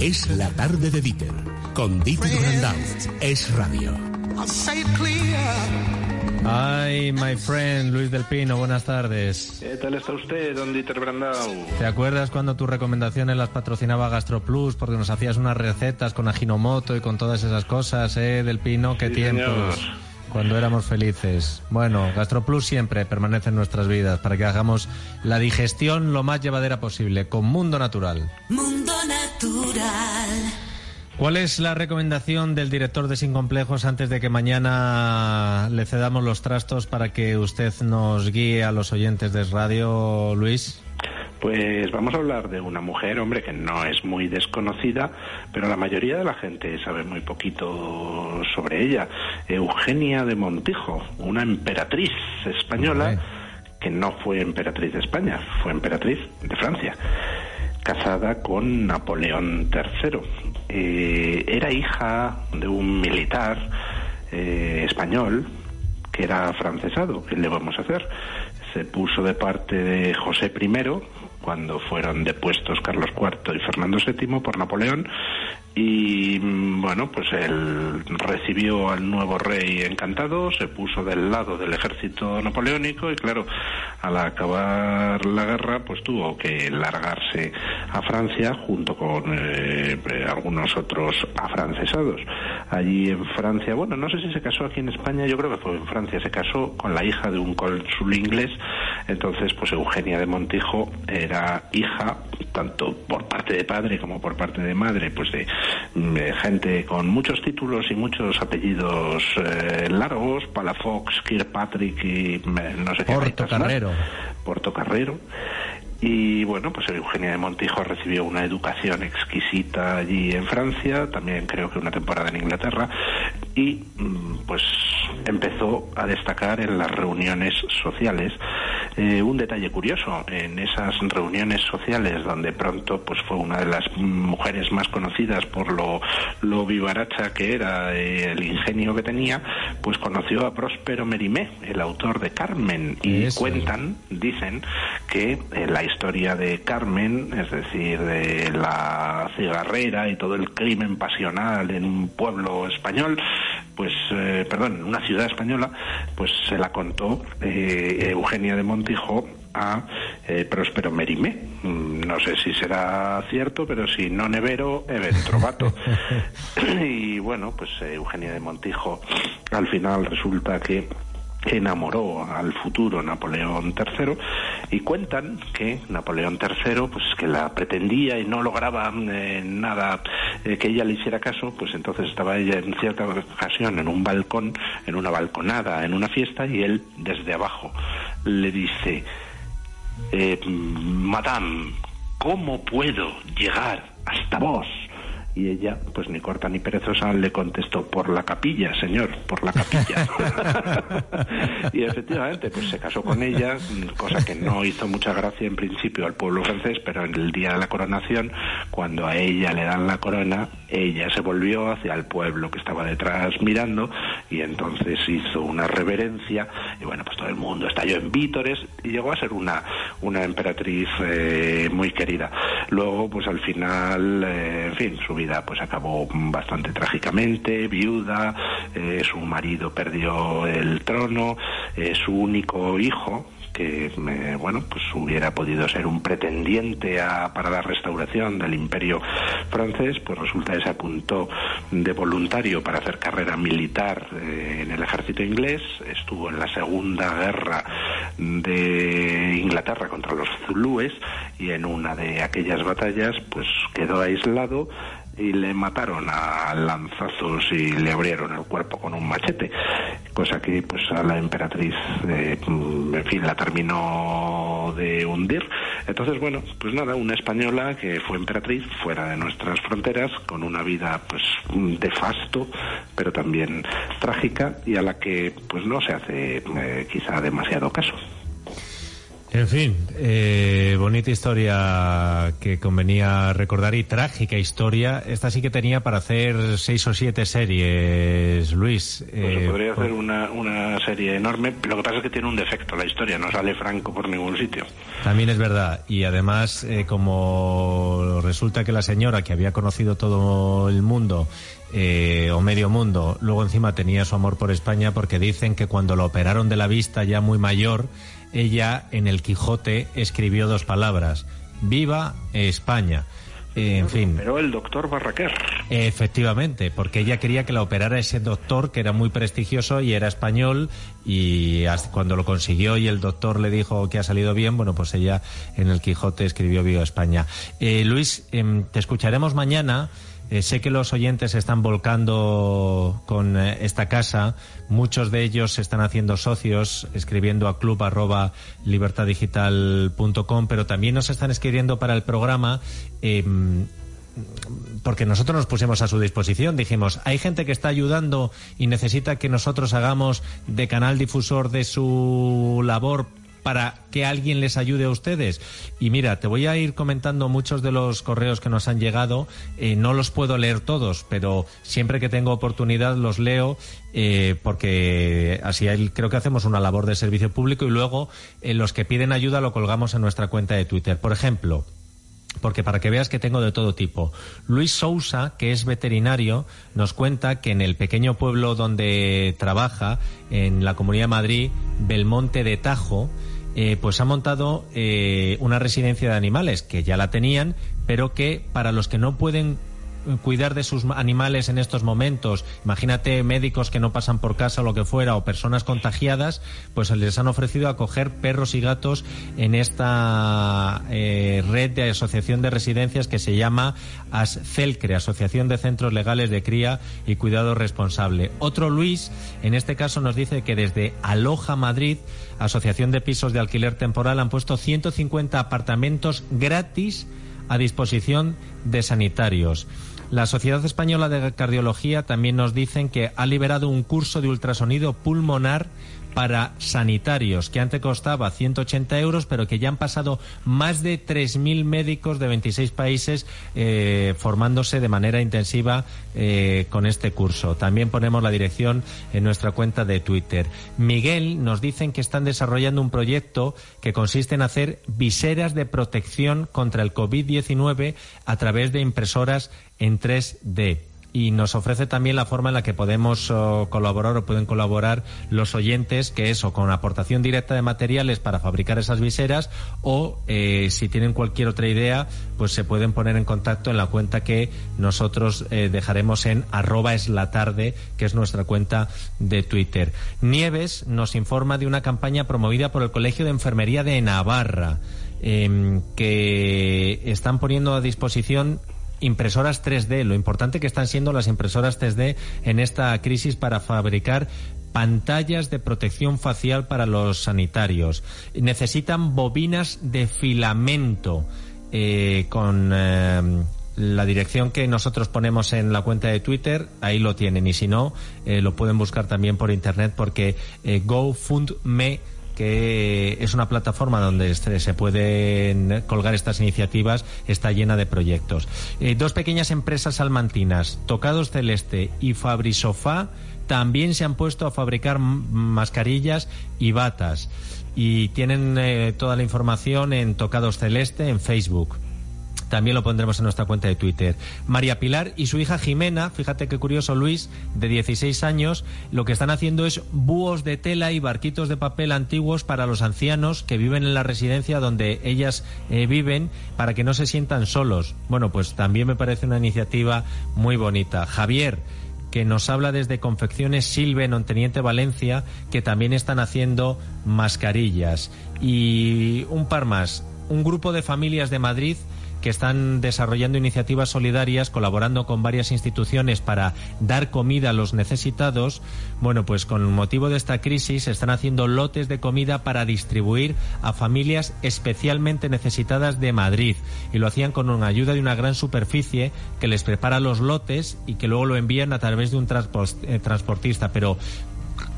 Es la tarde de Dieter, con Dieter Brandau. Es radio. Ay, my friend, Luis del Pino, buenas tardes. ¿Qué tal está usted, don Dieter Brandau? ¿Te acuerdas cuando tus recomendaciones las patrocinaba GastroPlus porque nos hacías unas recetas con Ajinomoto y con todas esas cosas, eh, del Pino? ¿Qué Sí, tiempos? señor. Cuando éramos felices. Bueno, GastroPlus siempre permanece en nuestras vidas para que hagamos la digestión lo más llevadera posible, con Mundo Natural. Mundo Natural. ¿Cuál es la recomendación del director de Sin Complejos antes de que mañana le cedamos los trastos para que usted nos guíe a los oyentes de radio, Luis? Pues vamos a hablar de una mujer, hombre, que no es muy desconocida, pero la mayoría de la gente sabe muy poquito sobre ella. Eugenia de Montijo, una emperatriz española que no fue emperatriz de España, fue emperatriz de Francia, casada con Napoleón III. Eh, era hija de un militar eh, español que era afrancesado. ¿Qué le vamos a hacer? Se puso de parte de José I cuando fueron depuestos Carlos IV y Fernando VII por Napoleón y mm, bueno, pues él recibió al nuevo rey encantado, se puso del lado del ejército napoleónico y claro, al acabar la guerra pues tuvo que largarse a Francia junto con eh, algunos otros afrancesados. Allí en Francia, bueno, no sé si se casó aquí en España, yo creo que fue en Francia, se casó con la hija de un cónsul inglés, entonces pues Eugenia de Montijo era hija tanto por parte de padre como por parte de madre, pues de, mm, de gente con muchos títulos y muchos apellidos eh, largos, Palafox, Kirkpatrick y mm, no sé qué. Portocarrero. Portocarrero. Y bueno, pues Eugenia de Montijo recibió una educación exquisita allí en Francia, también creo que una temporada en Inglaterra, y mm, pues empezó a destacar en las reuniones sociales. Eh, un detalle curioso, en esas reuniones sociales donde pronto pues fue una de las mujeres más conocidas por lo, lo vivaracha que era, eh, el ingenio que tenía, pues conoció a Próspero Merimé, el autor de Carmen, y Eso. cuentan, dicen, que eh, la historia de Carmen, es decir, de la cigarrera y todo el crimen pasional en un pueblo español, pues, eh, perdón, en una ciudad española, pues se la contó eh, Eugenia de Montijo a eh, Próspero Merimé. Mm, No sé si será cierto, pero si no nevero, even trovato. y bueno, pues eh, Eugenia de Montijo al final resulta que enamoró al futuro Napoleón III y cuentan que Napoleón III pues que la pretendía y no lograba eh, nada eh, que ella le hiciera caso pues entonces estaba ella en cierta ocasión en un balcón en una balconada en una fiesta y él desde abajo le dice eh, Madame ¿cómo puedo llegar hasta vos? Y ella, pues ni corta ni perezosa, le contestó, por la capilla, señor, por la capilla. y efectivamente, pues se casó con ella, cosa que no hizo mucha gracia en principio al pueblo francés, pero en el día de la coronación, cuando a ella le dan la corona, ella se volvió hacia el pueblo que estaba detrás mirando, y entonces hizo una reverencia, y bueno, pues todo el mundo estalló en vítores, y llegó a ser una, una emperatriz eh, muy querida. Luego, pues al final, eh, en fin, su vida pues acabó bastante trágicamente, viuda, eh, su marido perdió el trono, eh, su único hijo que eh, bueno pues hubiera podido ser un pretendiente a- para la restauración del imperio francés pues resulta que se apuntó de voluntario para hacer carrera militar eh, en el ejército inglés. Estuvo en la segunda guerra de Inglaterra contra los zulúes y en una de aquellas batallas pues quedó aislado y le mataron a lanzazos y le abrieron el cuerpo con un machete, cosa que pues a la emperatriz, eh, mm, en fin, la terminó de hundir. Entonces, bueno, pues nada, una española que fue emperatriz fuera de nuestras fronteras, con una vida pues de fasto, pero también trágica y a la que pues no se hace eh, quizá demasiado caso. En fin, eh, bonita historia que convenía recordar y trágica historia. Esta sí que tenía para hacer seis o siete series, Luis. Pues Eh, podría por- hacer una, una serie enorme. Lo que pasa es que tiene un defecto la historia, no sale Franco por ningún sitio. También es verdad. Y además, eh, como resulta que la señora que había conocido todo el mundo, eh, o medio mundo, luego encima tenía su amor por España porque dicen que cuando la operaron de la vista ya muy mayor, ella en el Quijote escribió dos palabras. Viva España. Eh, en fin. Pero el doctor Barraquer. Efectivamente, porque ella quería que la operara ese doctor que era muy prestigioso y era español y hasta cuando lo consiguió y el doctor le dijo que ha salido bien, bueno, pues ella en el Quijote escribió Viva España. Eh, Luis, em, te escucharemos mañana. Eh, sé que los oyentes están volcando con eh, esta casa. Muchos de ellos se están haciendo socios, escribiendo a club arroba libertadigital.com, pero también nos están escribiendo para el programa. em, porque nosotros nos pusimos a su disposición, dijimos, hay gente que está ayudando y necesita que nosotros hagamos de canal difusor de su labor para que alguien les ayude a ustedes. Y mira, te voy a ir comentando muchos de los correos que nos han llegado. Eh, no los puedo leer todos, pero siempre que tengo oportunidad los leo eh, porque así creo que hacemos una labor de servicio público y luego eh, los que piden ayuda lo colgamos en nuestra cuenta de Twitter. Por ejemplo, porque para que veas que tengo de todo tipo. Luis Sousa, que es veterinario, nos cuenta que en el pequeño pueblo donde trabaja, en la Comunidad de Madrid, Belmonte de Tajo, eh, pues ha montado eh, una residencia de animales, que ya la tenían, pero que para los que no pueden cuidar de sus animales en estos momentos, imagínate médicos que no pasan por casa o lo que fuera, o personas contagiadas, pues les han ofrecido acoger perros y gatos en esta eh, red de asociación de residencias que se llama ASCELCRE, Asociación de Centros Legales de Cría y Cuidado Responsable. Otro Luis, en este caso, nos dice que desde Aloja Madrid, Asociación de Pisos de Alquiler Temporal, han puesto 150 apartamentos gratis a disposición de sanitarios. La Sociedad Española de Cardiología también nos dicen que ha liberado un curso de ultrasonido pulmonar para sanitarios, que antes costaba 180 euros, pero que ya han pasado más de 3.000 médicos de 26 países eh, formándose de manera intensiva eh, con este curso. También ponemos la dirección en nuestra cuenta de Twitter. Miguel nos dicen que están desarrollando un proyecto que consiste en hacer viseras de protección contra el COVID-19 a través de impresoras en 3D y nos ofrece también la forma en la que podemos oh, colaborar o pueden colaborar los oyentes, que es o con aportación directa de materiales para fabricar esas viseras o eh, si tienen cualquier otra idea, pues se pueden poner en contacto en la cuenta que nosotros eh, dejaremos en arroba es la tarde, que es nuestra cuenta de Twitter. Nieves nos informa de una campaña promovida por el Colegio de Enfermería de Navarra, em, que están poniendo a disposición impresoras 3D, lo importante que están siendo las impresoras 3D en esta crisis para fabricar pantallas de protección facial para los sanitarios. Necesitan bobinas de filamento eh, con eh, la dirección que nosotros ponemos en la cuenta de Twitter, ahí lo tienen y si no, eh, lo pueden buscar también por internet porque eh, GoFundMe que es una plataforma donde se pueden colgar estas iniciativas, está llena de proyectos. Eh, dos pequeñas empresas salmantinas, Tocados Celeste y Fabrisofá, también se han puesto a fabricar mascarillas y batas. Y tienen eh, toda la información en Tocados Celeste en Facebook. También lo pondremos en nuestra cuenta de Twitter. María Pilar y su hija Jimena, fíjate qué curioso Luis, de 16 años, lo que están haciendo es búhos de tela y barquitos de papel antiguos para los ancianos que viven en la residencia donde ellas eh, viven para que no se sientan solos. Bueno, pues también me parece una iniciativa muy bonita. Javier, que nos habla desde Confecciones Silven en Teniente Valencia, que también están haciendo mascarillas. Y un par más. Un grupo de familias de Madrid que están desarrollando iniciativas solidarias, colaborando con varias instituciones para dar comida a los necesitados. Bueno, pues con motivo de esta crisis están haciendo lotes de comida para distribuir a familias especialmente necesitadas de Madrid. Y lo hacían con una ayuda de una gran superficie que les prepara los lotes y que luego lo envían a través de un eh, transportista. Pero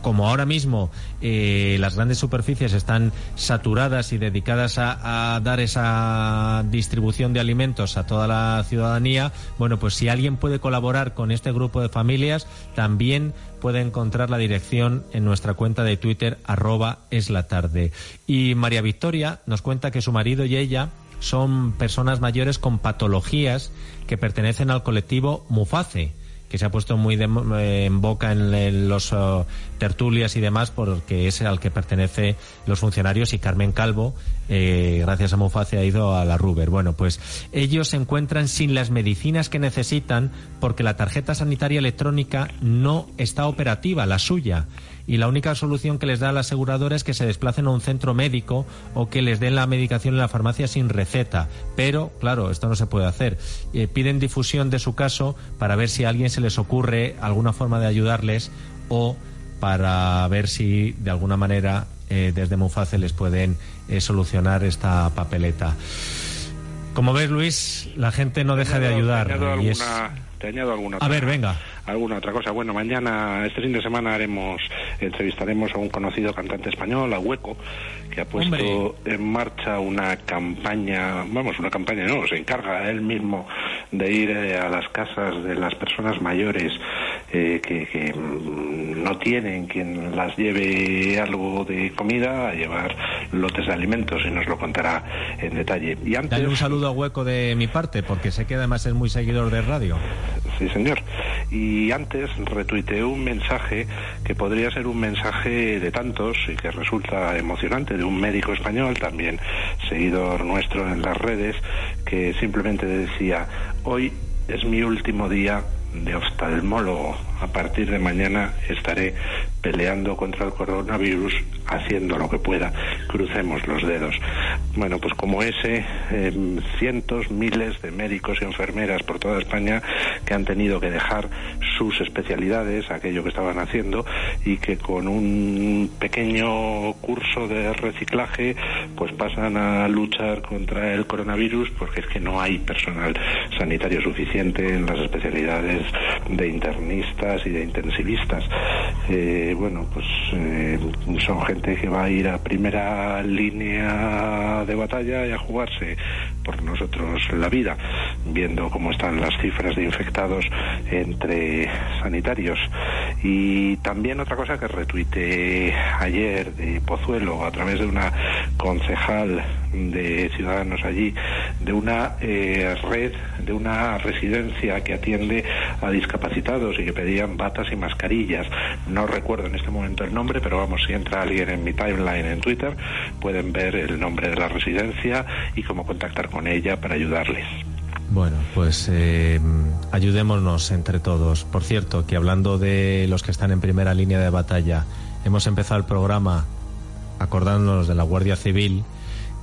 como ahora mismo eh, las grandes superficies están saturadas y dedicadas a, dar esa distribución de alimentos a toda la ciudadanía, bueno, pues si alguien puede colaborar con este grupo de familias, también puede encontrar la dirección en nuestra cuenta de Twitter, arroba es la tarde. Y María Victoria nos cuenta que su marido y ella son personas mayores con patologías que pertenecen al colectivo Muface que se ha puesto muy de, en boca en, los uh, tertulias y demás, porque es al que pertenece los funcionarios y Carmen Calvo, eh, gracias a Muface, ha ido a la Ruber. Bueno, pues ellos se encuentran sin las medicinas que necesitan porque la tarjeta sanitaria electrónica no está operativa, la suya y la única solución que les da la aseguradora es que se desplacen a un centro médico o que les den la medicación en la farmacia sin receta. Pero, claro, esto no se puede hacer. Eh, piden difusión de su caso para ver si a alguien se les ocurre alguna forma de ayudarles o para ver si de alguna manera eh, desde Muface les pueden eh, solucionar esta papeleta. Como ves, Luis, la gente no deja de ayudar. Alguna, es... te añado alguna A ver, venga alguna otra cosa. Bueno, mañana, este fin de semana haremos, entrevistaremos a un conocido cantante español, a Hueco, que ha puesto Hombre. en marcha una campaña, vamos, una campaña no, se encarga él mismo de ir eh, a las casas de las personas mayores eh, que, que, no tienen quien las lleve algo de comida a llevar lotes de alimentos y nos lo contará en detalle. Y antes... Dale un saludo a Hueco de mi parte, porque sé que además es muy seguidor de radio. Sí, señor. Y antes retuiteé un mensaje que podría ser un mensaje de tantos y que resulta emocionante de un médico español, también seguidor nuestro en las redes, que simplemente decía, hoy es mi último día de oftalmólogo. A partir de mañana estaré peleando contra el coronavirus haciendo lo que pueda. Crucemos los dedos. Bueno, pues como ese, eh, cientos, miles de médicos y enfermeras por toda España que han tenido que dejar sus especialidades, aquello que estaban haciendo, y que con un pequeño curso de reciclaje, pues pasan a luchar contra el coronavirus porque es que no hay personal sanitario suficiente en las especialidades de internistas y de intensivistas. Eh, bueno, pues eh, son gente que va a ir a primera línea de batalla y a jugarse por nosotros la vida, viendo cómo están las cifras de infectados entre sanitarios. Y también otra cosa que retuite ayer de Pozuelo a través de una concejal de ciudadanos allí, de una eh, red, de una residencia que atiende a discapacitados y que pedían batas y mascarillas. No recuerdo en este momento el nombre, pero vamos, si entra alguien en mi timeline en Twitter, pueden ver el nombre de la residencia y cómo contactar con ella para ayudarles. Bueno, pues eh, ayudémonos entre todos. Por cierto, que hablando de los que están en primera línea de batalla, hemos empezado el programa acordándonos de la Guardia Civil.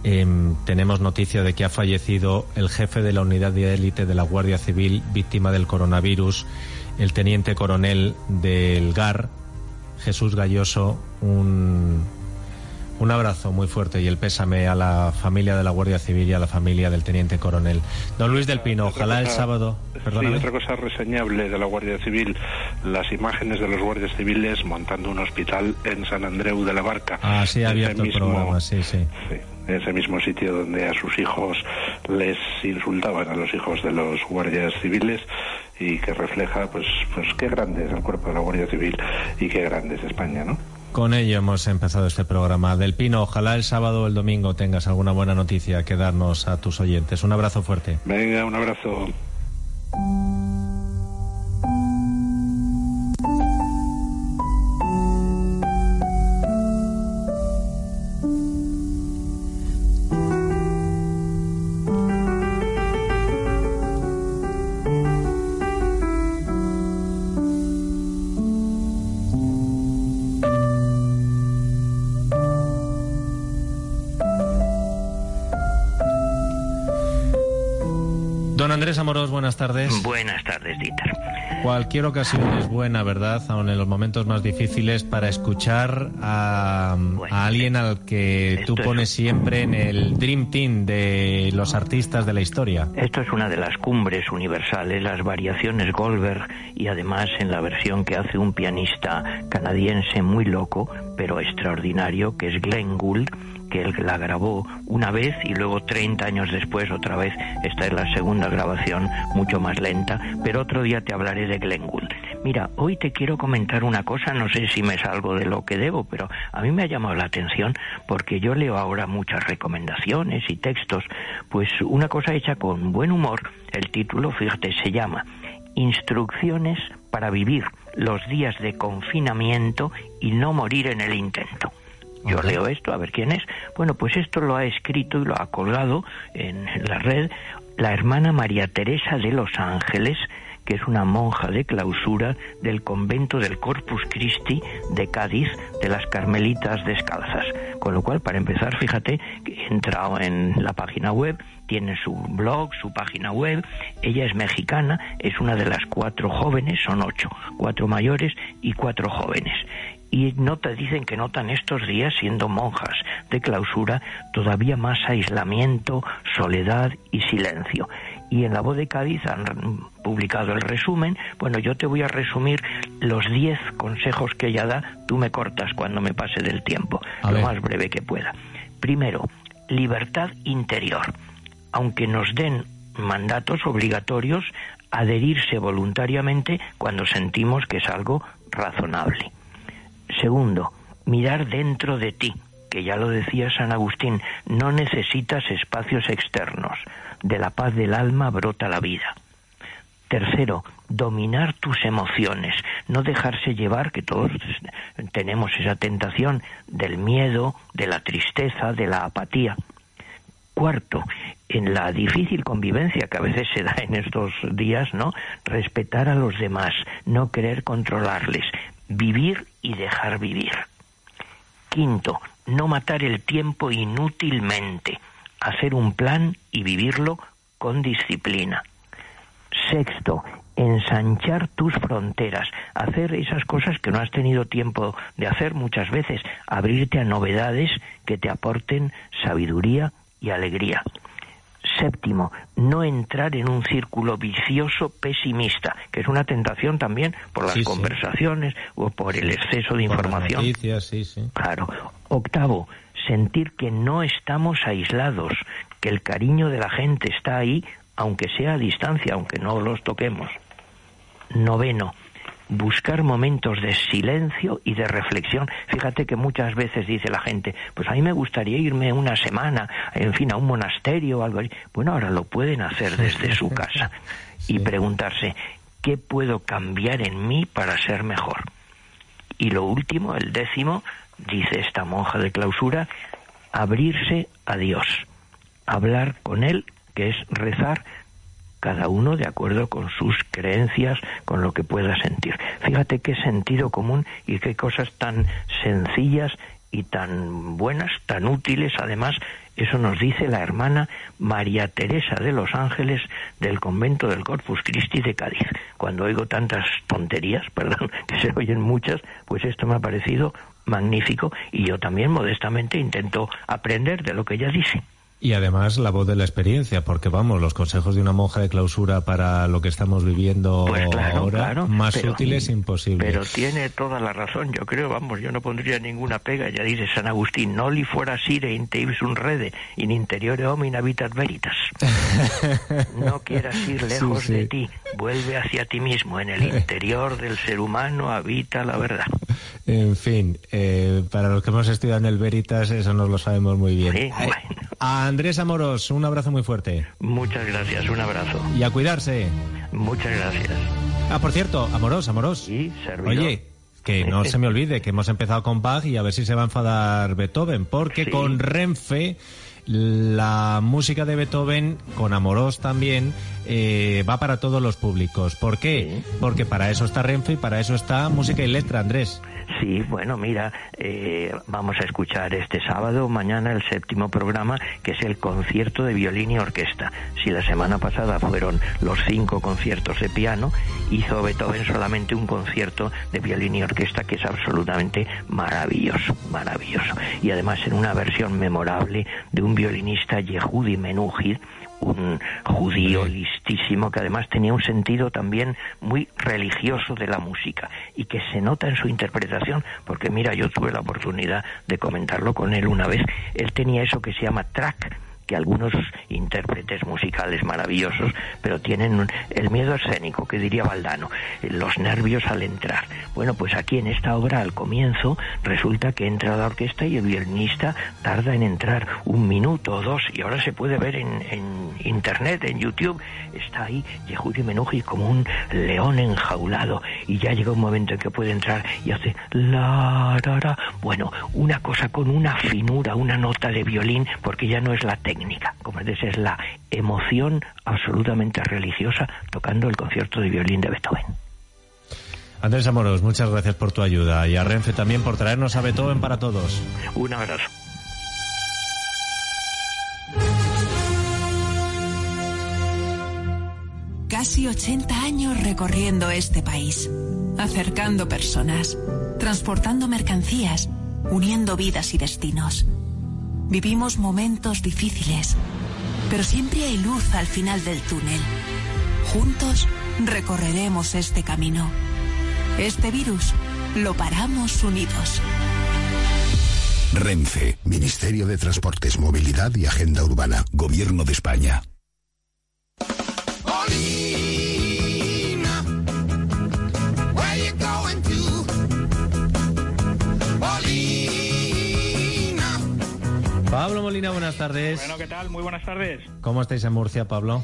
Eh, tenemos noticia de que ha fallecido el jefe de la unidad de élite de la Guardia Civil, víctima del coronavirus, el teniente coronel del GAR, Jesús Galloso, un, un abrazo muy fuerte y el pésame a la familia de la Guardia Civil y a la familia del teniente coronel. Don Luis del Pino, ojalá cosa, el sábado. Perdóname. Sí, otra cosa reseñable de la Guardia Civil, las imágenes de los guardias civiles montando un hospital en San Andreu de la Barca. Ah, sí, abierto mismo, el programa, sí, sí. sí ese mismo sitio donde a sus hijos les insultaban a los hijos de los guardias civiles y que refleja pues pues qué grande es el cuerpo de la Guardia Civil y qué grande es España, ¿no? Con ello hemos empezado este programa. Del Pino, ojalá el sábado o el domingo tengas alguna buena noticia que darnos a tus oyentes. Un abrazo fuerte. Venga, un abrazo. Cualquier ocasión es buena, ¿verdad? Aun en los momentos más difíciles, para escuchar a, a alguien al que tú pones siempre en el Dream Team de los artistas de la historia. Esto es una de las cumbres universales, las variaciones Goldberg y además en la versión que hace un pianista canadiense muy loco, pero extraordinario, que es Glenn Gould, que él la grabó una vez y luego 30 años después otra vez. Esta es la segunda grabación, mucho más lenta, pero otro día te hablaré de Glenn Gould. Mira, hoy te quiero comentar una cosa, no sé si me salgo de lo que debo, pero a mí me ha llamado la atención porque yo leo ahora muchas recomendaciones y textos, pues una cosa hecha con buen humor, el título, fíjate, se llama Instrucciones para vivir los días de confinamiento y no morir en el intento. Yo leo esto, a ver quién es. Bueno, pues esto lo ha escrito y lo ha colgado en la red la hermana María Teresa de los Ángeles, que es una monja de clausura del convento del Corpus Christi de Cádiz, de las Carmelitas Descalzas. Con lo cual, para empezar, fíjate que he entrado en la página web, tiene su blog, su página web, ella es mexicana, es una de las cuatro jóvenes, son ocho, cuatro mayores y cuatro jóvenes y nota, dicen que notan estos días, siendo monjas de clausura, todavía más aislamiento, soledad y silencio. Y en la voz de Cádiz han publicado el resumen. Bueno, yo te voy a resumir los 10 consejos que ella da. Tú me cortas cuando me pase del tiempo, A lo ver. más breve que pueda. Primero, libertad interior. Aunque nos den mandatos obligatorios, adherirse voluntariamente cuando sentimos que es algo razonable. Segundo, mirar dentro de ti, que ya lo decía San Agustín, no necesitas espacios externos, de la paz del alma brota la vida. Tercero, dominar tus emociones, no dejarse llevar, que todos tenemos esa tentación del miedo, de la tristeza, de la apatía. Cuarto, en la difícil convivencia que a veces se da en estos días, ¿no? Respetar a los demás, no querer controlarles, vivir y dejar vivir. Quinto, no matar el tiempo inútilmente, hacer un plan y vivirlo con disciplina. Sexto, ensanchar tus fronteras, hacer esas cosas que no has tenido tiempo de hacer muchas veces, abrirte a novedades que te aporten sabiduría y alegría. Séptimo, no entrar en un círculo vicioso pesimista, que es una tentación también por las Sí, sí. conversaciones o por el exceso de Por información. noticias, sí, sí. Claro. Octavo, sentir que no estamos aislados, que el cariño de la gente está ahí, aunque sea a distancia, aunque no los toquemos. Noveno, buscar momentos de silencio y de reflexión. Fíjate que muchas veces dice la gente, pues a mí me gustaría irme una semana, en fin, a un monasterio o algo así. Bueno, ahora lo pueden hacer desde su casa y preguntarse, ¿qué puedo cambiar en mí para ser mejor? Y lo último, el décimo, dice esta monja de clausura, abrirse a Dios, hablar con Él, que es rezar cada uno de acuerdo con sus creencias, con lo que pueda sentir. Fíjate qué sentido común y qué cosas tan sencillas y tan buenas, tan útiles, además, eso nos dice la hermana María Teresa de los Ángeles del convento del Corpus Christi de Cádiz. Cuando oigo tantas tonterías, perdón, que se oyen muchas, pues esto me ha parecido magnífico y yo también modestamente intento aprender de lo que ella dice. Y además la voz de la experiencia, porque vamos, los consejos de una monja de clausura para lo que estamos viviendo Pues claro, ahora, claro, más pero- útiles imposible. Pero tiene toda la razón, yo creo, vamos, yo no pondría ninguna pega, ya dice San Agustín, no li fuera sire in te un rede, in interiore homine habitat veritas. No quieras ir lejos sí. de ti, vuelve hacia ti mismo, en el interior del ser humano habita la verdad. En fin, eh, para los que hemos estudiado en el Veritas, eso nos lo sabemos muy bien. Sí, Eh, bueno. Andrés Amoros, un abrazo muy fuerte. Muchas gracias, un abrazo. Y a cuidarse. Muchas gracias. Ah, por cierto, Amoros, Amoros. Y. Oye, que no se me olvide que hemos empezado con Bach y a ver si se va a enfadar Beethoven, porque Sí. con Renfe la música de Beethoven, con Amorós también, eh, va para todos los públicos. ¿Por qué? Porque para eso está Renfe y para eso está música y letra, Andrés. Sí, bueno, mira, eh, vamos a escuchar este sábado, mañana, el séptimo programa, que es el concierto de violín y orquesta. Si la semana pasada fueron los cinco conciertos de piano, hizo Beethoven solamente un concierto de violín y orquesta que es absolutamente maravilloso, maravilloso. Y además en una versión memorable de un violinista Yehudi Menuhin, un judío listísimo que además tenía un sentido también muy religioso de la música y que se nota en su interpretación porque mira yo tuve la oportunidad de comentarlo con él una vez. Él tenía eso que se llama track que algunos intérpretes musicales maravillosos, pero tienen el miedo escénico, que diría Valdano, los nervios al entrar. Bueno, pues aquí en esta obra, al comienzo, resulta que entra la orquesta y el violinista tarda en entrar un minuto o dos, y ahora se puede ver en, internet, en YouTube, está ahí Yehudi Menuhi como un león enjaulado, y ya llega un momento en que puede entrar y hace la, la, la. bueno, una cosa con una finura, una nota de violín, porque ya no es la técnica como es la emoción absolutamente religiosa tocando el concierto de violín de Beethoven. Andrés Amoros, muchas gracias por tu ayuda y a Renfe también por traernos a Beethoven para todos. Un abrazo. Casi 80 años recorriendo este país, acercando personas, transportando mercancías, uniendo vidas y destinos. Vivimos momentos difíciles, pero siempre hay luz al final del túnel. Juntos recorreremos este camino. Este virus lo paramos unidos. Renfe, Ministerio de Transportes, Movilidad y Agenda Urbana, Gobierno de España. Pablo Molina, buenas tardes. Bueno, ¿qué tal? Muy buenas tardes. ¿Cómo estáis en Murcia, Pablo?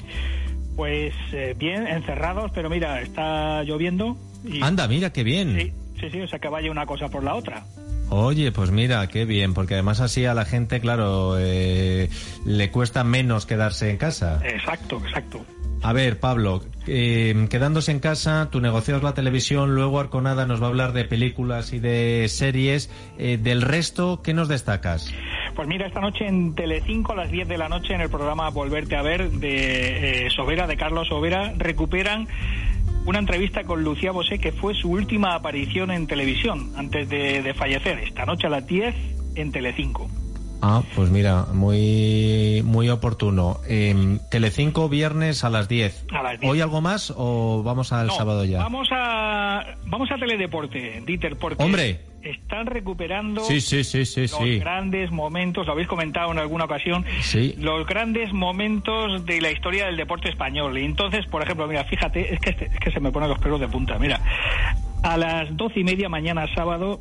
Pues eh, bien, encerrados, pero mira, está lloviendo. Y... Anda, mira, qué bien. Sí, sí, sí, o sea que vaya una cosa por la otra. Oye, pues mira, qué bien, porque además así a la gente, claro, eh, le cuesta menos quedarse en casa. Exacto, exacto. A ver, Pablo, eh, quedándose en casa, tu negocio es la televisión, luego Arconada nos va a hablar de películas y de series. Eh, del resto, ¿qué nos destacas? Pues mira, esta noche en Telecinco a las 10 de la noche en el programa Volverte a ver de eh, Sobera, de Carlos Sobera, recuperan una entrevista con Lucía Bosé que fue su última aparición en televisión antes de, de fallecer. Esta noche a las 10 en Telecinco. Ah, pues mira, muy muy oportuno. Eh, Telecinco viernes a las 10. A las 10. ¿Hoy algo más o vamos al No, sábado ya? Vamos a vamos a Teledeporte, Dieter, porque Hombre. Están recuperando Sí, sí, sí, sí, los grandes momentos, lo habéis comentado en alguna ocasión, Sí. los grandes momentos de la historia del deporte español. Y entonces, por ejemplo, mira, fíjate, es que, este- es que se me ponen los pelos de punta. Mira, a las doce y media mañana sábado,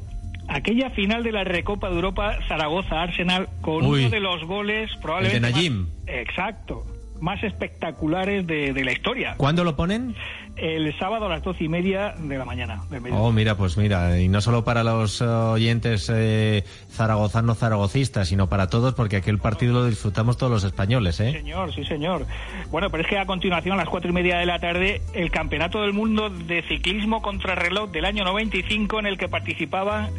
aquella final de la Recopa de Europa Zaragoza-Arsenal con Uy. uno de los goles probablemente El de Najim. más- exacto, más espectaculares de, de la historia. ¿Cuándo lo ponen? El sábado a las doce y media de la mañana. del. Oh, mira, pues mira, y no solo para los eh, oyentes eh, zaragozanos zaragocistas, sino para todos, porque aquel partido lo disfrutamos todos los españoles, ¿eh? Señor, sí, señor. Bueno, pero es que a continuación, a las cuatro y media de la tarde, el Campeonato del Mundo de Ciclismo Contrarreloj del año 95, en el que participaban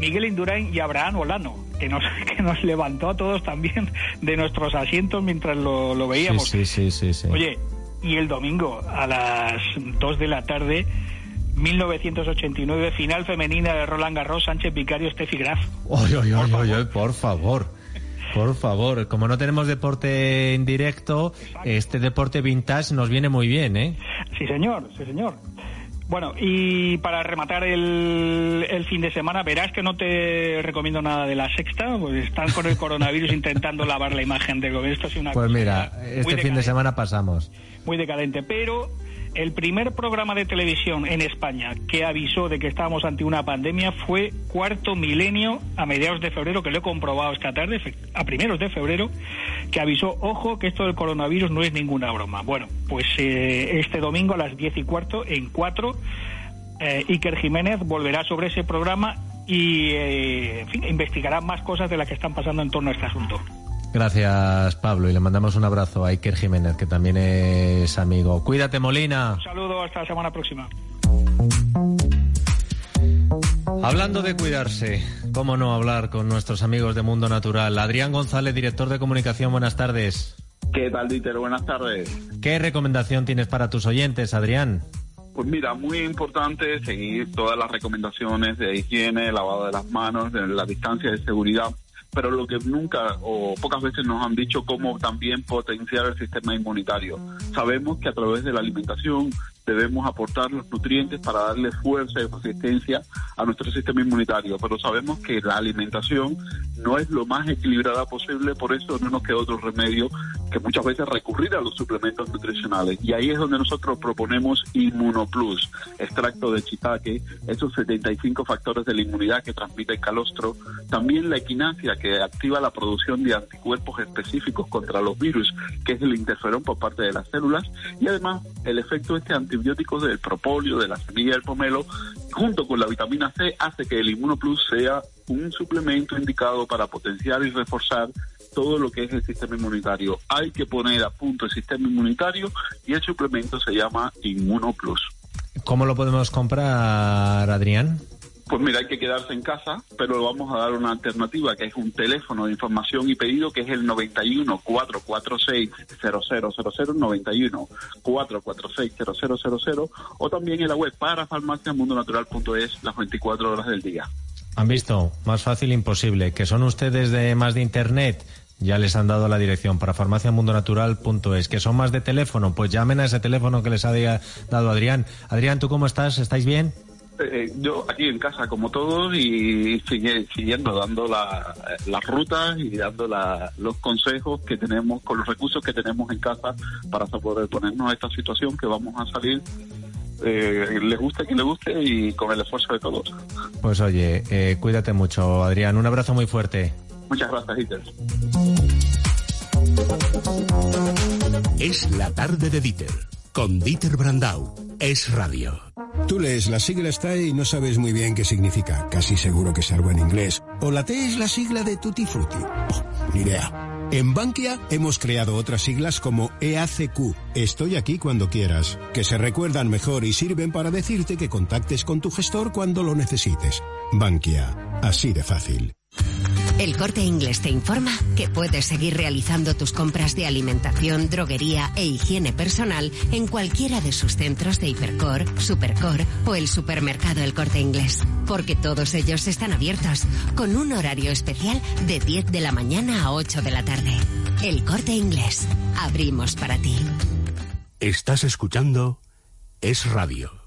Miguel Indurain y Abraham Olano, que nos, que nos levantó a todos también de nuestros asientos mientras lo, lo veíamos. sí, sí, sí, sí. Oye, y el domingo a las 2 de la tarde, 1989, final femenina de Roland Garros, Sánchez Vicario, Steffi Graf. Oy, oy, Por oy, favor. por favor. Por favor, como no tenemos deporte en directo, este deporte vintage nos viene muy bien, ¿eh? Sí, señor, sí, señor. Bueno, y para rematar el, el fin de semana, verás que no te recomiendo nada de la sexta, pues están con el coronavirus intentando lavar la imagen del gobierno. Esto sido una Pues mira, este fin de semana pasamos. Muy decadente, pero el primer programa de televisión en España que avisó de que estábamos ante una pandemia fue Cuarto Milenio a mediados de febrero, que lo he comprobado esta tarde, a primeros de febrero, que avisó, ojo, que esto del coronavirus no es ninguna broma. Bueno, pues eh, este domingo a las diez y cuarto, en cuatro, eh, Iker Jiménez volverá sobre ese programa y, eh, investigará más cosas de las que están pasando en torno a este asunto. Gracias, Pablo, y le mandamos un abrazo a Iker Jiménez, que también es amigo. Cuídate, Molina. Un saludo, hasta la semana próxima. Hablando de cuidarse, ¿cómo no hablar con nuestros amigos de Mundo Natural? Adrián González, director de comunicación, buenas tardes. ¿Qué tal, Dieter? Buenas tardes. ¿Qué recomendación tienes para tus oyentes, Adrián? Pues mira, muy importante seguir todas las recomendaciones de higiene, lavado de las manos, de la distancia de seguridad pero lo que nunca o pocas veces nos han dicho cómo también potenciar el sistema inmunitario. Sabemos que a través de la alimentación debemos aportar los nutrientes para darle fuerza y resistencia a nuestro sistema inmunitario, pero sabemos que la alimentación no es lo más equilibrada posible, por eso no nos queda otro remedio que muchas veces recurrir a los suplementos nutricionales. Y ahí es donde nosotros proponemos Inmunoplus, extracto de chitaque, esos 75 factores de la inmunidad que transmite el calostro, también la equinacia que activa la producción de anticuerpos específicos contra los virus, que es el interferón por parte de las células, y además el efecto este antibiótico del propóleo, de la semilla del pomelo, junto con la vitamina C, hace que el Inmunoplus sea un suplemento indicado para potenciar y reforzar todo lo que es el sistema inmunitario. Hay que poner a punto el sistema inmunitario y el suplemento se llama Inmunoplus. ¿Cómo lo podemos comprar, Adrián? Pues mira, hay que quedarse en casa, pero vamos a dar una alternativa, que es un teléfono de información y pedido, que es el 91 446 0000 91 446 0000 o también en la web para farmaciamundonatural.es las 24 horas del día. Han visto, más fácil imposible, que son ustedes de más de internet. Ya les han dado la dirección para farmaciamundonatural.es. ¿Que son más de teléfono? Pues llamen a ese teléfono que les ha dado Adrián. Adrián, ¿tú cómo estás? ¿Estáis bien? Eh, yo aquí en casa como todos y siguiendo dando la, las rutas y dando los consejos que tenemos con los recursos que tenemos en casa para poder ponernos a esta situación que vamos a salir eh, le guste que le guste y con el esfuerzo de todos. Pues oye, eh, cuídate mucho, Adrián. Un abrazo muy fuerte. Muchas gracias, Dieter. Es la tarde de Dieter, con Dieter Brandau. Es radio. Tú lees la sigla TAE y no sabes muy bien qué significa. Casi seguro que es algo en inglés. O la T es la sigla de Tutti Frutti. Oh, ni idea. En Bankia hemos creado otras siglas como EACQ, Estoy aquí cuando quieras, que se recuerdan mejor y sirven para decirte que contactes con tu gestor cuando lo necesites. Bankia, así de fácil. El corte inglés te informa que puedes seguir realizando tus compras de alimentación, droguería e higiene personal en cualquiera de sus centros de Hipercor, Supercor o el supermercado El Corte Inglés. Porque todos ellos están abiertos, con un horario especial de 10 de la mañana a 8 de la tarde. El Corte Inglés. Abrimos para ti. Estás escuchando Es Radio.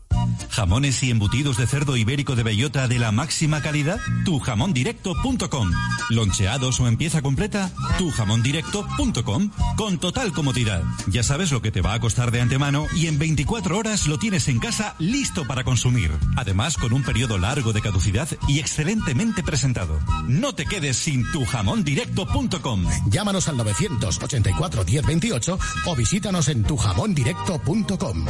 Jamones y embutidos de cerdo ibérico de bellota de la máxima calidad? Tujamondirecto.com. Loncheados o en pieza completa? Tujamondirecto.com. Con total comodidad. Ya sabes lo que te va a costar de antemano y en 24 horas lo tienes en casa listo para consumir. Además, con un periodo largo de caducidad y excelentemente presentado. No te quedes sin tujamondirecto.com. Llámanos al 984 1028 o visítanos en tujamondirecto.com.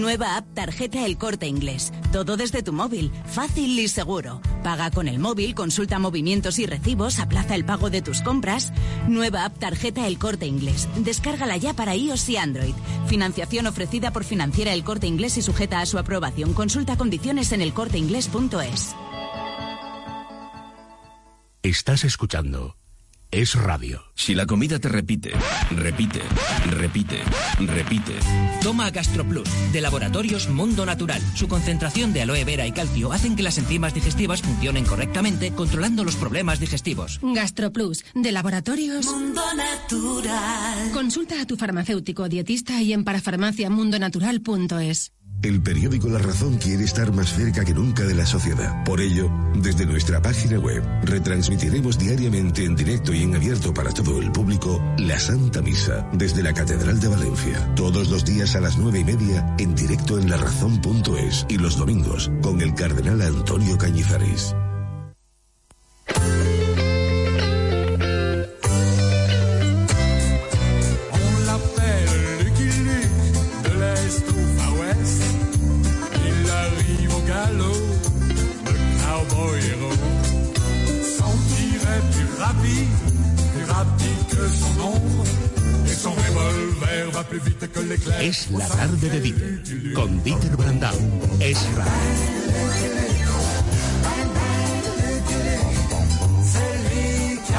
Nueva app Tarjeta El Corte Inglés. Todo desde tu móvil, fácil y seguro. Paga con el móvil, consulta movimientos y recibos, aplaza el pago de tus compras. Nueva app Tarjeta El Corte Inglés. Descárgala ya para iOS y Android. Financiación ofrecida por Financiera El Corte Inglés y sujeta a su aprobación. Consulta condiciones en elcorteinglés.es. Estás escuchando es radio. Si la comida te repite, repite, repite, repite. Toma GastroPlus, de Laboratorios Mundo Natural. Su concentración de aloe vera y calcio hacen que las enzimas digestivas funcionen correctamente, controlando los problemas digestivos. GastroPlus, de Laboratorios Mundo Natural. Consulta a tu farmacéutico dietista y en parafarmaciamundonatural.es. El periódico La Razón quiere estar más cerca que nunca de la sociedad. Por ello, desde nuestra página web, retransmitiremos diariamente en directo y en abierto para todo el público la Santa Misa desde la Catedral de Valencia. Todos los días a las nueve y media en directo en larazón.es y los domingos con el Cardenal Antonio Cañizares. Plus rapide que son ombre, et son va Es la tarde de Dieter, con Dieter Brandau. Es radio.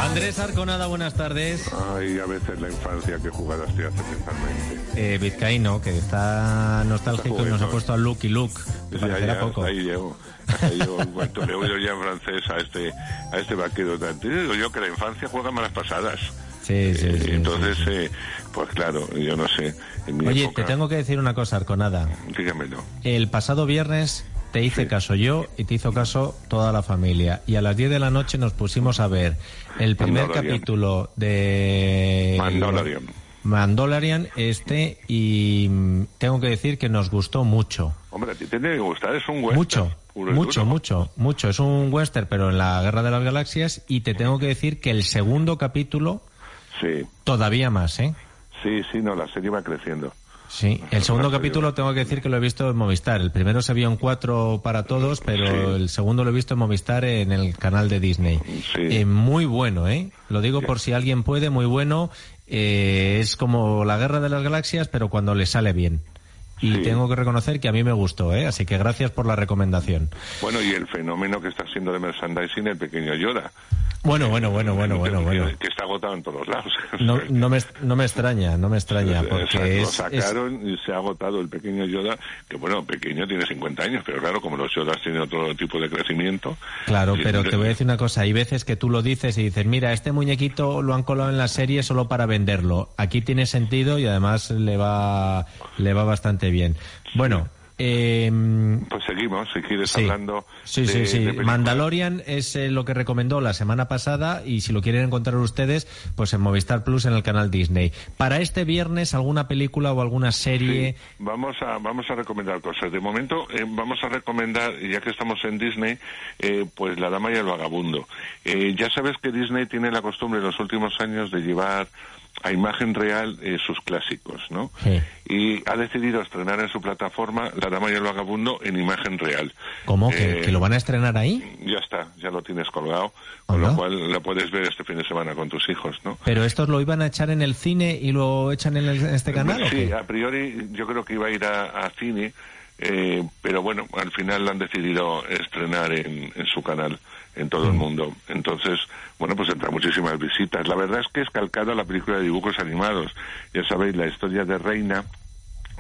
Andrés Arconada, buenas tardes. Ay, a veces la infancia que jugadas te hace mentalmente. Eh, Vizcaíno, que está nostálgico y nos ha puesto a Luke y Luke. que parecerá ya, poco. Ahí llego. Ahí llego. En cuanto le oigo ya en francés a este, a este vaquero tan... Digo yo que la infancia juega malas pasadas. Sí, sí, Eh, sí, Entonces, eh, pues claro, yo no sé. En mi Oye, época, te tengo que decir una cosa, Arconada. dígamelo. El pasado viernes te hice caso yo y te hizo caso toda la familia. Y a las 10 de la noche nos pusimos a ver el primer Mandalorian. capítulo de... Mandalorian. Mandalorian este y mm, tengo que decir que nos gustó mucho. Hombre, a ti te tiene que gustar, es un western. Mucho, mucho, mucho, mucho. Es un western, pero en la Guerra de las Galaxias. Y te tengo que decir que el segundo capítulo, Sí, todavía más, ¿eh? sí, sí, no, la serie va creciendo. Sí, el segundo capítulo tengo que decir que lo he visto en Movistar. El primero se vio en cuatro para todos, pero el segundo lo he visto en Movistar en el canal de Disney. Eh, muy bueno, ¿eh? Lo digo por si alguien puede, muy bueno. Eh, es como la Guerra de las Galaxias, pero cuando le sale bien. Y Sí. tengo que reconocer que a mí me gustó, ¿eh? Así que gracias por la recomendación. Bueno, y el fenómeno que está siendo de merchandising el pequeño Yoda. Bueno, bueno, bueno, bueno, bueno, bueno. que está agotado en todos lados. No, no, me, no me extraña, no me extraña, porque lo es- sacaron y se ha agotado el pequeño Yoda, que bueno, pequeño tiene 50 años, pero claro, como los Yodas tienen otro tipo de crecimiento. Claro, pero te voy a decir una cosa. Hay veces que tú lo dices y dices, mira, este muñequito lo han colado en la serie solo para venderlo. Aquí tiene sentido y además le va, le va bastante bien. Bueno, em, Pues seguimos, si quieres Sí. hablando. Sí, de- sí, sí. de. Mandalorian es eh, lo que recomendó la semana pasada y si lo quieren encontrar ustedes, pues en Movistar Plus en el canal Disney. Para este viernes, ¿alguna película o alguna serie? Vamos a, vamos a recomendar cosas. De momento, eh, vamos a recomendar, ya que estamos en Disney, eh, pues La Dama y el Vagabundo. Eh, ya sabes que Disney tiene la costumbre en los últimos años de llevar a imagen real eh, sus clásicos, ¿no? Y ha decidido estrenar en su plataforma La Dama y el Vagabundo en imagen real. ¿Cómo? ¿Que, Eh, que lo van a estrenar ahí? Ya está, ya lo tienes colgado, con lo cual lo puedes ver este fin de semana con tus hijos, ¿no? ¿Pero estos lo iban a echar en el cine y lo echan en, el- en este canal? o Sí, qué? a priori yo creo que iba a ir a, a cine, eh, pero bueno, al final la han decidido estrenar en, en su canal en todo Mm. el mundo. Entonces, bueno, pues entra muchísimas visitas. La verdad es que es calcada la película de dibujos animados. Ya sabéis, la historia de Reina,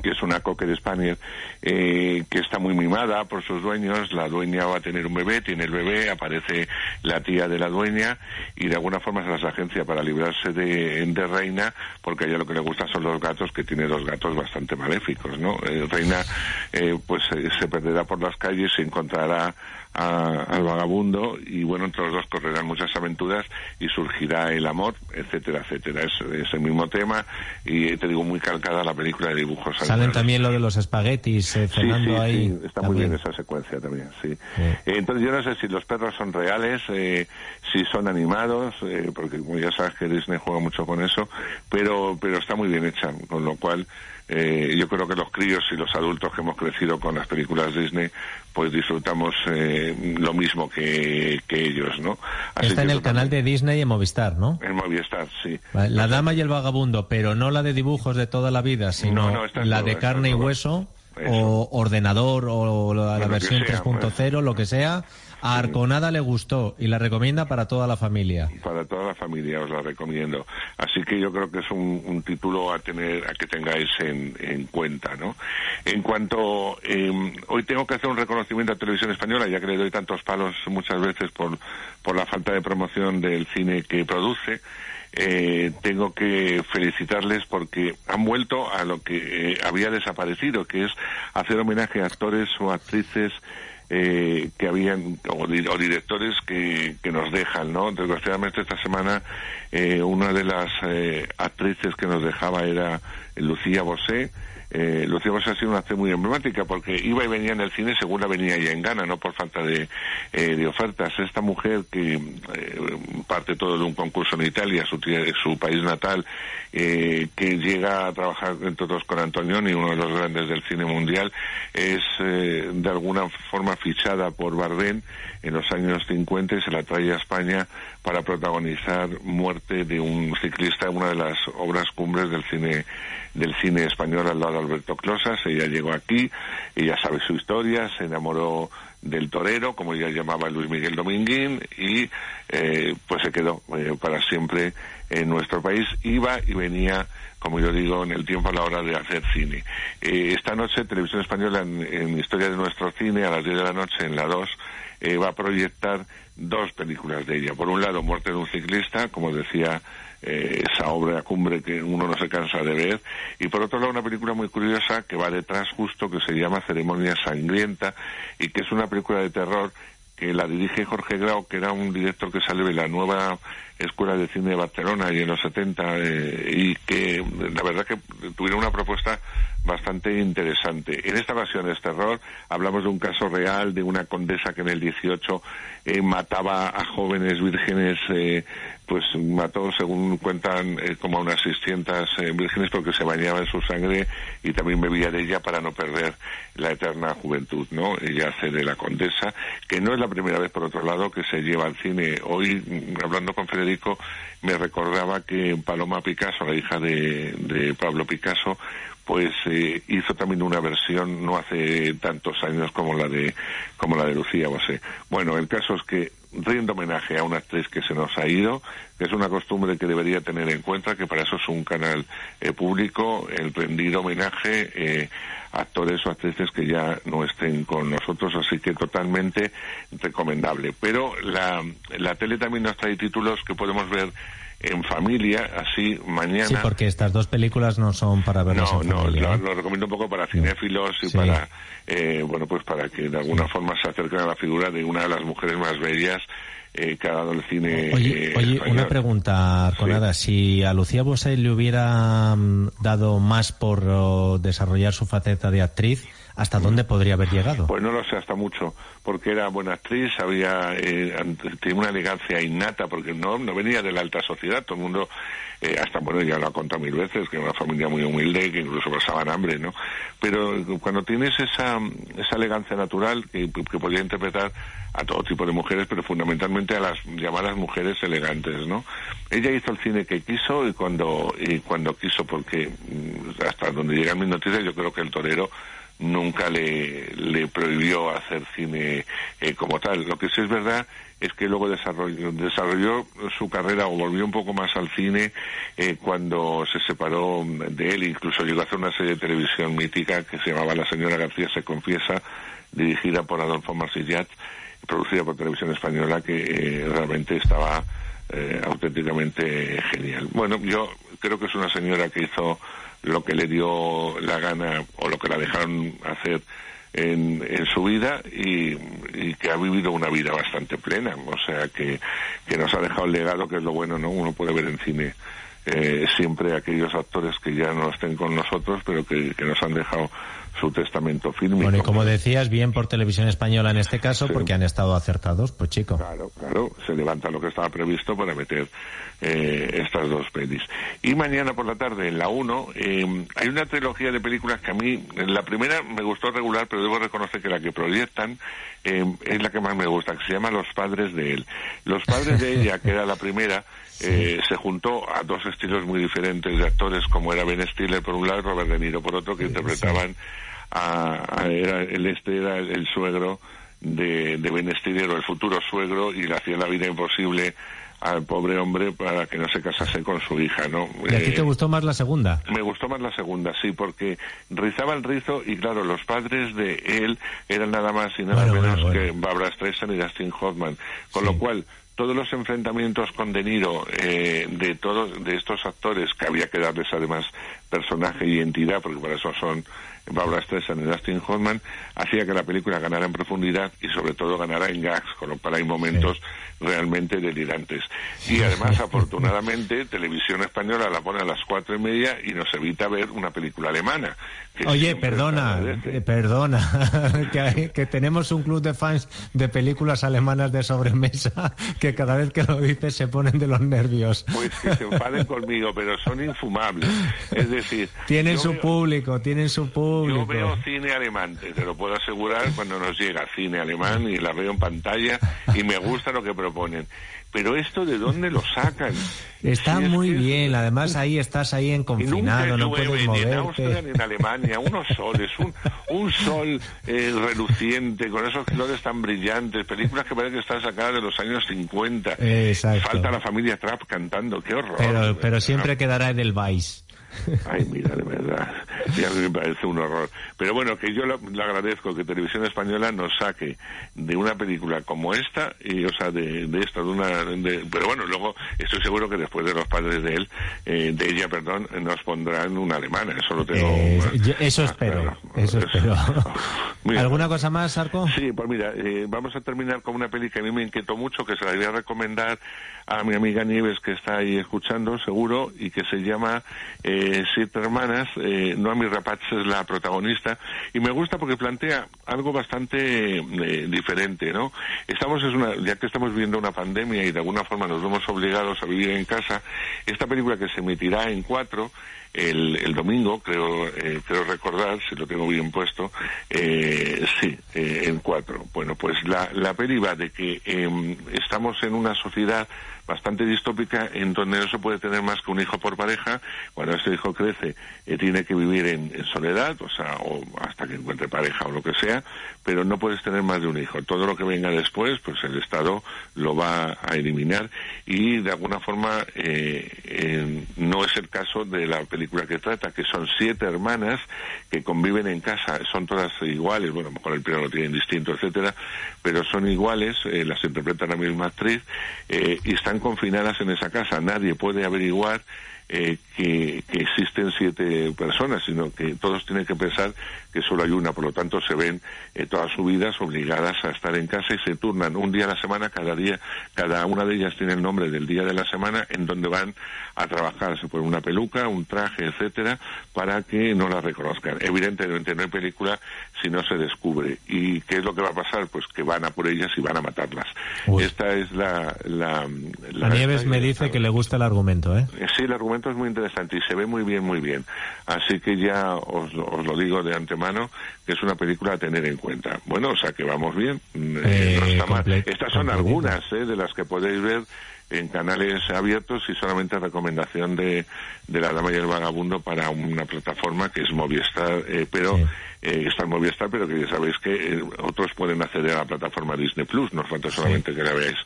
que es una cocker spaniel eh, que está muy mimada por sus dueños. La dueña va a tener un bebé, tiene el bebé, aparece la tía de la dueña y de alguna forma se las agencia para librarse de, de Reina porque a ella lo que le gusta son los gatos, que tiene dos gatos bastante maléficos, ¿no? Eh, Reina eh, pues eh, se perderá por las calles, se encontrará a- al vagabundo y bueno, entre los dos correrán muchas aventuras y surgirá el amor, etcétera, etcétera. Es, es el mismo tema y te digo muy calcada la película de dibujos Salen también lo de los espaguetis eh, Sí, cenando sí, ahí. sí, está muy bien esa secuencia también, sí. Eh, entonces yo no sé si los perros son reales, eh, si son animados, eh, porque como ya sabes que Disney juega mucho con eso, pero pero está muy bien hecha, con lo cual eh, yo creo que los críos y los adultos que hemos crecido con las películas Disney, pues disfrutamos eh, lo mismo que, que ellos, ¿no? Así Está en el canal de Disney en Movistar, ¿no? En Movistar, sí. Vale, La dama y el vagabundo, pero no la de dibujos de toda la vida, sino No, la todo, de carne y hueso, o ordenador, o la, la versión sea, pues. 3.0, lo que sea. A Arconada le gustó y la recomienda para toda la familia. para toda la familia os la recomiendo. Así que yo creo que es un, un título a tener, a que tengáis en, en cuenta, ¿no? En cuanto eh, hoy tengo que hacer un reconocimiento a Televisión Española, ya que le doy tantos palos muchas veces por por la falta de promoción del cine que produce. eh, tengo que felicitarles porque han vuelto a lo que eh, había desaparecido, que es hacer homenaje a actores o actrices eh, que habían o, o directores que, que nos dejan, ¿no? Desgraciadamente esta semana eh, una de las eh, actrices que nos dejaba era Lucía Bosé, eh, Lucía Bosé ha sido una actriz muy emblemática porque iba y venía en el cine según la venía ella en gana, no por falta de, eh, de ofertas. Esta mujer que eh, parte todo de un concurso en Italia, su, su país natal, eh, que llega a trabajar entre otros con Antonioni, uno de los grandes del cine mundial, es eh, de alguna forma fichada por Bardem en los años 50 y se la trae a España para protagonizar Muerte de un ciclista, una de las obras cumbres del cine del cine español al lado de Alberto Closas. Ella llegó aquí, ella sabe su historia, se enamoró del torero, como ella llamaba Luis Miguel Dominguín, y eh, pues se quedó eh, para siempre en nuestro país. Iba y venía, como yo digo, en el tiempo a la hora de hacer cine. Eh, esta noche, Televisión Española, en, en Historia de nuestro cine, a las 10 de la noche, en la 2, eh, va a proyectar dos películas de ella. Por un lado, Muerte de un ciclista, como decía eh, esa obra cumbre que uno no se cansa de ver, y por otro lado una película muy curiosa que va detrás justo, que se llama Ceremonia Sangrienta, y que es una película de terror que la dirige Jorge Grau, que era un director que salió de la nueva Escuela de Cine de Barcelona y en los 70, eh, y que la verdad que tuvieron una propuesta bastante interesante. En esta ocasión es terror, hablamos de un caso real de una condesa que en el 18 eh, mataba a jóvenes vírgenes, eh, pues mató, según cuentan, como a unas 600 eh, vírgenes porque se bañaba en su sangre y también bebía de ella para no perder la eterna juventud, ¿no? Ella hace de la condesa, que no es la primera vez, por otro lado, que se lleva al cine. Hoy, mm, hablando con Federico, me recordaba que Paloma Picasso, la hija de, de Pablo Picasso, pues eh, hizo también una versión no hace tantos años como la de como la de Lucía Bosé. Bueno, el caso es que rindo homenaje a una actriz que se nos ha ido, es una costumbre que debería tener en cuenta, que para eso es un canal eh, público, el rendir homenaje eh, a actores o actrices que ya no estén con nosotros, así que totalmente recomendable. Pero la, la tele también nos trae títulos que podemos ver en familia, así mañana. Sí, porque estas dos películas no son para verlas No, en no, familia, lo, ¿eh? lo recomiendo un poco para cinéfilos y Sí. para, eh, bueno, pues para que de alguna forma se acerquen a la figura de una de las mujeres más bellas eh, que ha dado el cine. Oye, eh, oye una pregunta, Arconada. Si a Lucía Bosé le hubiera mm, dado más por oh, desarrollar su faceta de actriz, ¿hasta dónde podría haber llegado? Pues no lo sé hasta mucho, porque era buena actriz, había eh, tenía una elegancia innata, porque no, no venía de la alta sociedad, todo el mundo, eh, hasta bueno, ya lo ha contado mil veces, que era una familia muy humilde, que incluso pasaban hambre, ¿no? Pero cuando tienes esa, esa elegancia natural que, que podía interpretar a todo tipo de mujeres, pero fundamentalmente a las llamadas mujeres elegantes, ¿no? Ella hizo el cine que quiso y cuando, y cuando quiso, porque mm, hasta donde llegan mis noticias, yo creo que el torero nunca le, le prohibió hacer cine eh, como tal. Lo que sí es verdad es que luego desarrolló, desarrolló su carrera o volvió un poco más al cine eh, cuando se separó de él. Incluso llegó a hacer una serie de televisión mítica que se llamaba La señora García se confiesa, dirigida por Adolfo Marsillat, producida por Televisión Española, que eh, realmente estaba eh, auténticamente genial. Bueno, yo creo que es una señora que hizo lo que le dio la gana o lo que la dejaron hacer en, en su vida y, que ha vivido una vida bastante plena. O sea, que, que nos ha dejado el legado, que es lo bueno, ¿no? Uno puede ver en cine eh, siempre aquellos actores que ya no estén con nosotros, pero que nos han dejado su testamento firme. Bueno, y como decías, bien por televisión española en este caso, porque han estado acertados, pues chico. Claro, claro, se levanta lo que estaba previsto para meter eh, estas dos pelis. Y mañana por la tarde, en la 1, eh, hay una trilogía de películas que a mí, la primera me gustó regular, pero debo reconocer que la que proyectan eh, es la que más me gusta, que se llama Los Padres de él. Los Padres de ella, que era la primera, eh, se juntó a dos estilos muy diferentes de actores, como era Ben Stiller por un lado y Robert De Niro por otro, que interpretaban a, a- era, el este era el, el suegro de, de Ben Stiller o el futuro suegro y le hacía la vida imposible al pobre hombre para que no se casase con su hija, ¿no? ¿Y a ti Eh, te gustó más la segunda? me gustó más la segunda, sí, porque rizaba el rizo y claro, los padres de él eran nada más y nada Bueno, menos bueno, que Barbara Streisand y Dustin Hoffman, con lo cual todos los enfrentamientos con De Niro eh, de todos de estos actores que había que darles además personaje y entidad porque para eso son Barbara Streisand y Dustin Hoffman, hacía que la película ganara en profundidad y sobre todo ganara en gags, con lo cual hay momentos realmente delirantes. Y además, afortunadamente, Televisión Española la pone a las cuatro y media y nos evita ver una película alemana. Oye, perdona, eh, perdona, que, hay- que tenemos un club de fans de películas alemanas de sobremesa que cada vez que lo dices se ponen de los nervios. Pues que se enfaden conmigo, pero son infumables. Es decir, Tienen yo su veo- público, tienen su Yo público. veo cine alemán, te lo puedo asegurar, cuando nos llega cine alemán y la veo en pantalla y me gusta lo que proponen. Pero esto de dónde lo sacan? Está Si muy bien, además ahí estás ahí en confinado, no puedes ni en Austria moverte. en Alemania, unos soles, un, un sol eh, reluciente, con esos colores tan brillantes, películas que parece que están sacadas de los años 50. Exacto. Falta la familia Trapp cantando, qué horror. Pero, pero siempre quedará Edelweiss. Ay, mira, de verdad. Sí, a mí me parece un horror. Pero bueno, que yo lo, lo agradezco que Televisión Española nos saque de una película como esta, y, o sea, de, de esta, de una. de- pero bueno, luego estoy seguro que después de los padres de él, eh, de ella, perdón, nos pondrán una alemana. Eso lo tengo. Eh, yo- Ah, eso espero, eso espero. Mira. ¿Alguna cosa más, Arco? Sí, pues mira, eh, vamos a terminar con una peli que a mí me inquietó mucho, que se la voy a recomendar a mi amiga Nieves, que está ahí escuchando, seguro, y que se llama eh, Siete Hermanas. Eh, Noami Rapaz es la protagonista, y me gusta porque plantea algo bastante eh, diferente, ¿no? Estamos, es una, ya que estamos viviendo una pandemia y de alguna forma nos vemos obligados a vivir en casa, esta película que se emitirá en cuatro, el, el domingo, creo, eh, creo recordar, si lo tengo bien puesto, eh, sí, eh, en cuatro. Bueno, pues la, la peli de que em, estamos en una sociedad bastante distópica en donde no se puede tener más que un hijo por pareja. Cuando este hijo crece, eh, tiene que vivir en, soledad, o sea, o hasta que encuentre pareja o lo que sea, pero no puedes tener más de un hijo. Todo lo que venga después, pues el Estado lo va a eliminar y de alguna forma eh, eh, no es el caso de la película que trata, que son siete hermanas que conviven en casa, son todas iguales, bueno, a lo mejor el primero lo tienen distinto, etcétera, pero son iguales, las interpreta la misma actriz confinadas en esa casa. Nadie puede averiguar eh, que, que existen siete personas, sino que todos tienen que pensar que solo hay una, por lo tanto se ven eh, todas sus vidas obligadas a estar en casa y se turnan un día a la semana, cada día, cada una de ellas tiene el nombre del día de la semana en donde van a trabajar, se ponen una peluca, un traje, etcétera, para que no la reconozcan. Evidentemente no hay película si no se descubre. ¿Y qué es lo que va a pasar? Pues que van a por ellas y van a matarlas. Esta es la... la, La Nieves me dice que le gusta el argumento, ¿eh? eh, Sí, el argumento es muy interesante y se ve muy bien, muy bien. Así que ya os, os lo digo de antemano, que es una película a tener en cuenta. Bueno, o sea que vamos bien. Mm, eh, Eh, no está mal. Estas son algunas eh, de las que podéis ver en canales abiertos y solamente recomendación de, de La Dama y el Vagabundo para una plataforma que es Movistar, eh, pero eh, está en Movistar, pero que ya sabéis que eh, otros pueden acceder a la plataforma Disney Plus, no falta solamente que la veáis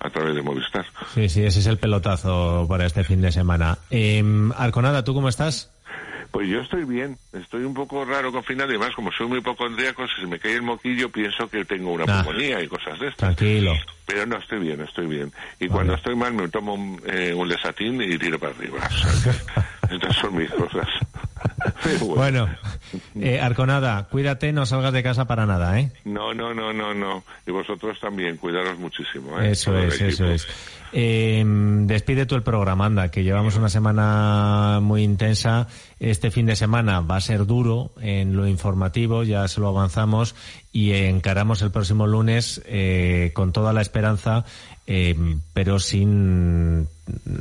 a través de Movistar. Sí, sí, ese es el pelotazo para este fin de semana. Eh, Arconada, ¿tú cómo estás? Pues yo estoy bien, estoy un poco raro confinado y además como soy muy hipocondríaco, si se me cae el moquillo pienso que tengo una Nah. pulmonía y cosas de estas. Tranquilo. Pero no, estoy bien, estoy bien. Y cuando estoy mal me tomo un, eh, un lesatín y tiro para arriba. Estas son mis cosas. Bueno, eh, Arconada, cuídate, no salgas de casa para nada, ¿eh? No, no, no, no, no. Y vosotros también, cuidaros muchísimo. ¿eh? Eso Todo es, eso es. Eh, despide tú el programa, anda, que llevamos una semana muy intensa. Este fin de semana va a ser duro en lo informativo, ya se lo avanzamos, y encaramos el próximo lunes eh, con toda la esperanza, eh, pero sin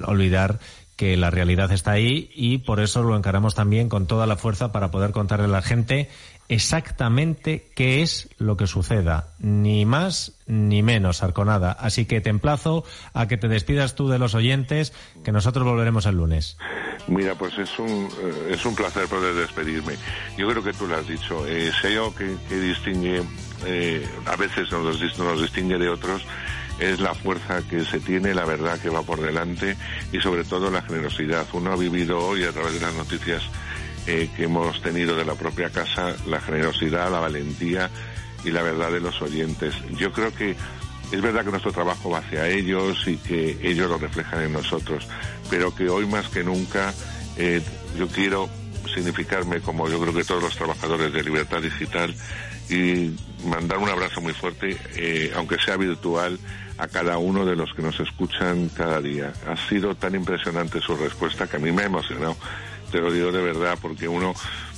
olvidar que la realidad está ahí y por eso lo encaramos también con toda la fuerza para poder contarle a la gente exactamente qué es lo que suceda, ni más ni menos, Arconada. Así que te emplazo a que te despidas tú de los oyentes, que nosotros volveremos el lunes. Mira, pues es un, eh, es un placer poder despedirme. Yo creo que tú lo has dicho. Eh, hay algo que, que distingue, eh, a veces nos, nos distingue de otros, es la fuerza que se tiene, la verdad que va por delante y sobre todo la generosidad. Uno ha vivido hoy a través de las noticias eh, que hemos tenido de la propia casa, la generosidad, la valentía y la verdad de los oyentes. Yo creo que es verdad que nuestro trabajo va hacia ellos y que ellos lo reflejan en nosotros, pero que hoy más que nunca eh, yo quiero significarme como yo creo que todos los trabajadores de Libertad Digital y mandar un abrazo muy fuerte, eh, aunque sea virtual, a cada uno de los que nos escuchan cada día. Ha sido tan impresionante su respuesta que a mí me ha emocionado. Te lo digo de verdad, porque uno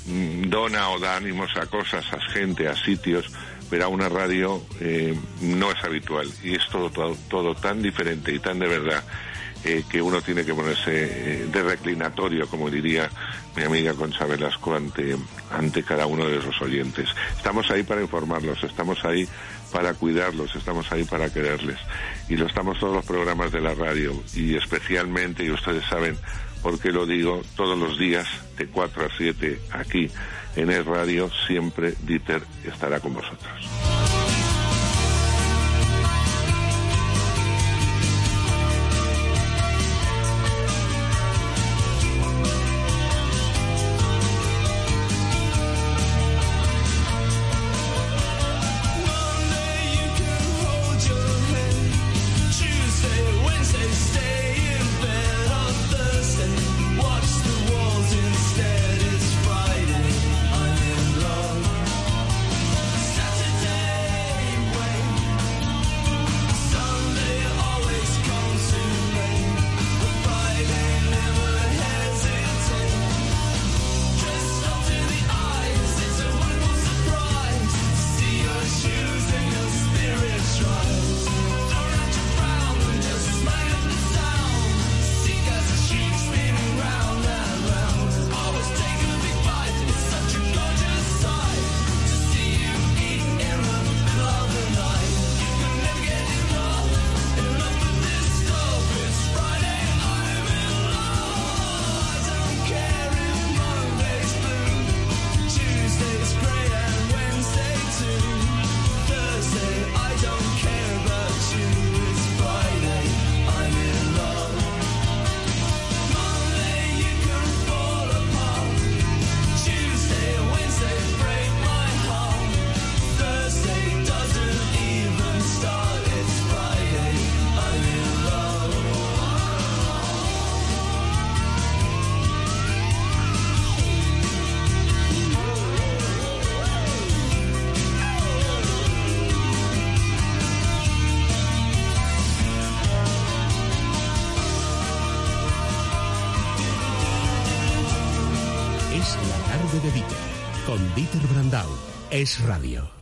mm, dona o da ánimos a cosas, a gente, a sitios, pero a una radio eh, no es habitual. Y es todo, todo, tan diferente y tan de verdad eh, que uno tiene que ponerse eh, de reclinatorio, como diría mi amiga Concha Velasco, ante, ante cada uno de esos oyentes. Estamos ahí para informarlos, estamos ahí para cuidarlos, estamos ahí para quererles. Y lo estamos todos los programas de la radio y especialmente, y ustedes saben por qué lo digo, todos los días de 4 a 7 aquí en el radio, siempre Dieter estará con vosotros. Es radio.